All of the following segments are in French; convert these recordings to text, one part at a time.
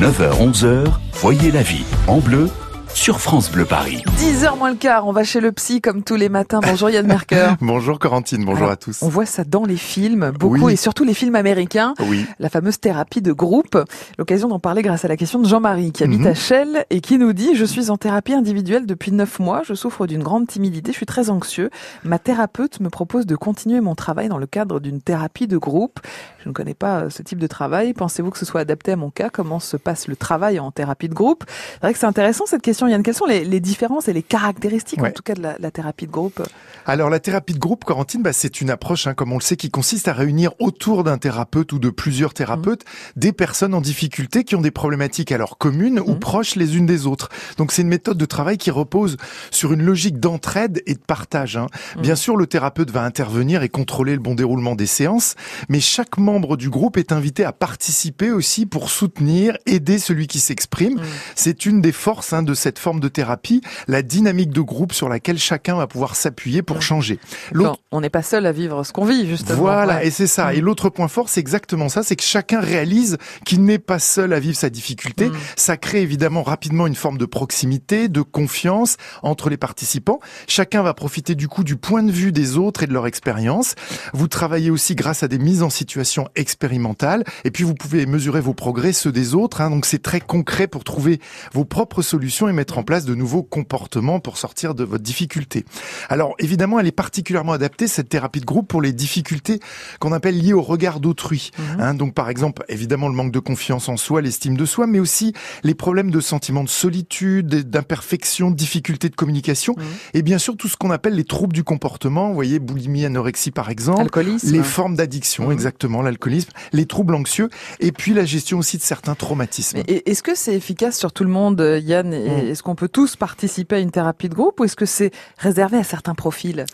9h-11h, voyez la vie en bleu sur France Bleu Paris. 10h moins le quart, on va chez le psy comme tous les matins. Bonjour Yann Merker. bonjour Corentine, bonjour Alors, à tous. On voit ça dans les films, beaucoup, Oui. et surtout les films américains. Oui, La fameuse thérapie de groupe. L'occasion d'en parler grâce à la question de Jean-Marie qui habite Mhm. à Chelles et qui nous dit « Je suis en thérapie individuelle depuis 9 mois. Je souffre d'une grande timidité. Je suis très anxieux. Ma thérapeute me propose de continuer mon travail dans le cadre d'une thérapie de groupe. Je ne connais pas ce type de travail. Pensez-vous que ce soit adapté à mon cas? Comment se passe le travail en thérapie de groupe? C'est vrai que c'est intéressant cette question, Yann. Quelles sont les, les différences et les caractéristiques, en tout cas, de la, la thérapie de groupe alors la thérapie de groupe, Corentine, bah, c'est une approche, hein, comme on le sait, qui consiste à réunir autour d'un thérapeute ou de plusieurs thérapeutes des personnes en difficulté qui ont des problématiques alors communes ou Mhm. proches les unes des autres. Donc c'est une méthode de travail qui repose sur une logique d'entraide et de partage. hein. Mhm. Bien sûr, le thérapeute va intervenir et contrôler le bon déroulement des séances, mais chaque membre du groupe est invité à participer aussi pour soutenir, aider celui qui s'exprime. Mhm. C'est une des forces hein, de cette forme de thérapie, la dynamique de groupe sur laquelle chacun va pouvoir s'appuyer pour changer. L'autre- On n'est pas seul à vivre ce qu'on vit, justement. Voilà, Ouais. et c'est ça. Et l'autre point fort, c'est exactement ça, c'est que chacun réalise qu'il n'est pas seul à vivre sa difficulté. Mhm. Ça crée évidemment rapidement une forme de proximité, de confiance entre les participants. Chacun va profiter du coup du point de vue des autres et de leur expérience. Vous travaillez aussi grâce à des mises en situation expérimentales. Et puis vous pouvez mesurer vos progrès, ceux des autres. hein. donc c'est très concret pour trouver vos propres solutions et mettre en place de nouveaux comportements pour sortir de votre difficulté. Alors évidemment, elle est particulièrement adaptée, cette thérapie de groupe, pour les difficultés qu'on appelle liées au regard d'autrui. Mhm. Hein, donc par exemple, évidemment, le manque de confiance en soi, l'estime de soi, mais aussi les problèmes de sentiment de solitude, d'imperfection, de difficultés de communication, Mhm. et bien sûr tout ce qu'on appelle les troubles du comportement, vous voyez, boulimie, anorexie par exemple. Les formes d'addiction, Mhm. exactement, l'alcoolisme, les troubles anxieux, et puis la gestion aussi de certains traumatismes. Est-ce que c'est efficace sur tout le monde, euh, Yann et Mm. Est-ce qu'on peut tous participer à une thérapie de groupe ou est-ce que c'est réservé à certains profils?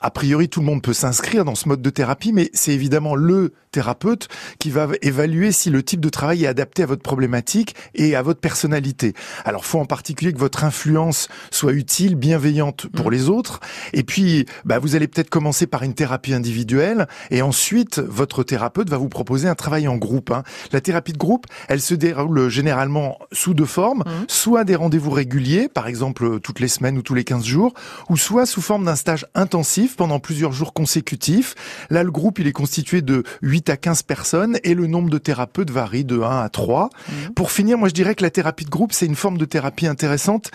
A priori, tout le monde peut s'inscrire dans ce mode de thérapie, mais c'est évidemment le thérapeute qui va évaluer si le type de travail est adapté à votre problématique et à votre personnalité. Alors, faut en particulier que votre influence soit utile, bienveillante pour Mm. les autres. Et puis, bah, vous allez peut-être commencer par une thérapie individuelle et ensuite, votre thérapeute va vous proposer un travail en groupe. hein. La thérapie de groupe, elle se déroule généralement sous deux formes, Mhm. soit des rendez-vous réguliers, par exemple toutes les semaines ou tous les 15 jours, ou soit sous forme d'un stage intensif pendant plusieurs jours consécutifs. Là, le groupe, il est constitué de 8 à 15 personnes et le nombre de thérapeutes varie de 1 à 3. Mhm. Pour finir, moi, je dirais que la thérapie de groupe, c'est une forme de thérapie intéressante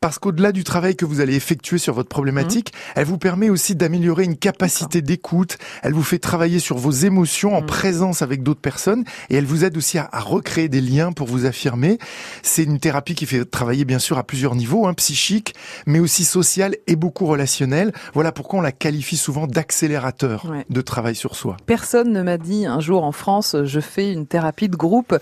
parce qu'au-delà du travail que vous allez effectuer sur votre problématique, elle vous permet aussi d'améliorer une capacité d'écoute. Elle vous fait travailler sur vos émotions en Mhm. présence avec d'autres personnes et elle vous aide aussi à, à recréer des liens pour vous affirmer. C'est une thérapie qui fait travailler bien sûr à plusieurs niveaux, hein, psychique, mais aussi social et beaucoup relationnel. Voilà pourquoi on la qualifie souvent d'accélérateur Ouais. de travail sur soi. Personne ne m'a dit un jour en France, je fais une thérapie de groupe.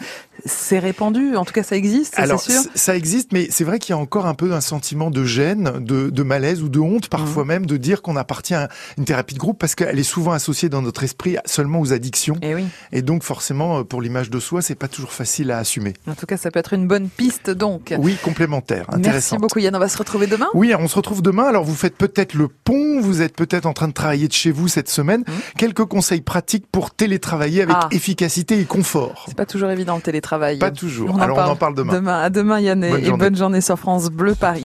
C'est répandu, en tout cas ça existe, c'est sûr ça existe, mais c'est vrai qu'il y a encore un peu un sentiment de gêne, de, de malaise ou de honte parfois Mhm. même de dire qu'on appartient à une thérapie de groupe parce qu'elle est souvent associée dans notre esprit seulement aux addictions Eh oui, et donc forcément euh, pour l'image de soi c'est pas toujours facile à assumer. en tout cas ça peut être une bonne piste donc. Oui, complémentaire, Merci intéressant. beaucoup Yann, on va se retrouver demain? Oui, on se retrouve demain. Alors vous faites peut-être le pont, vous êtes peut-être en train de travailler de chez vous cette semaine. Mhm. Quelques conseils pratiques pour télétravailler avec Ah. efficacité et confort. C'est pas toujours évident le télétravail. Pas toujours. On alors parle on en parle demain. Demain, à demain Yann et Bonne et journée. bonne journée sur France Bleu Paris.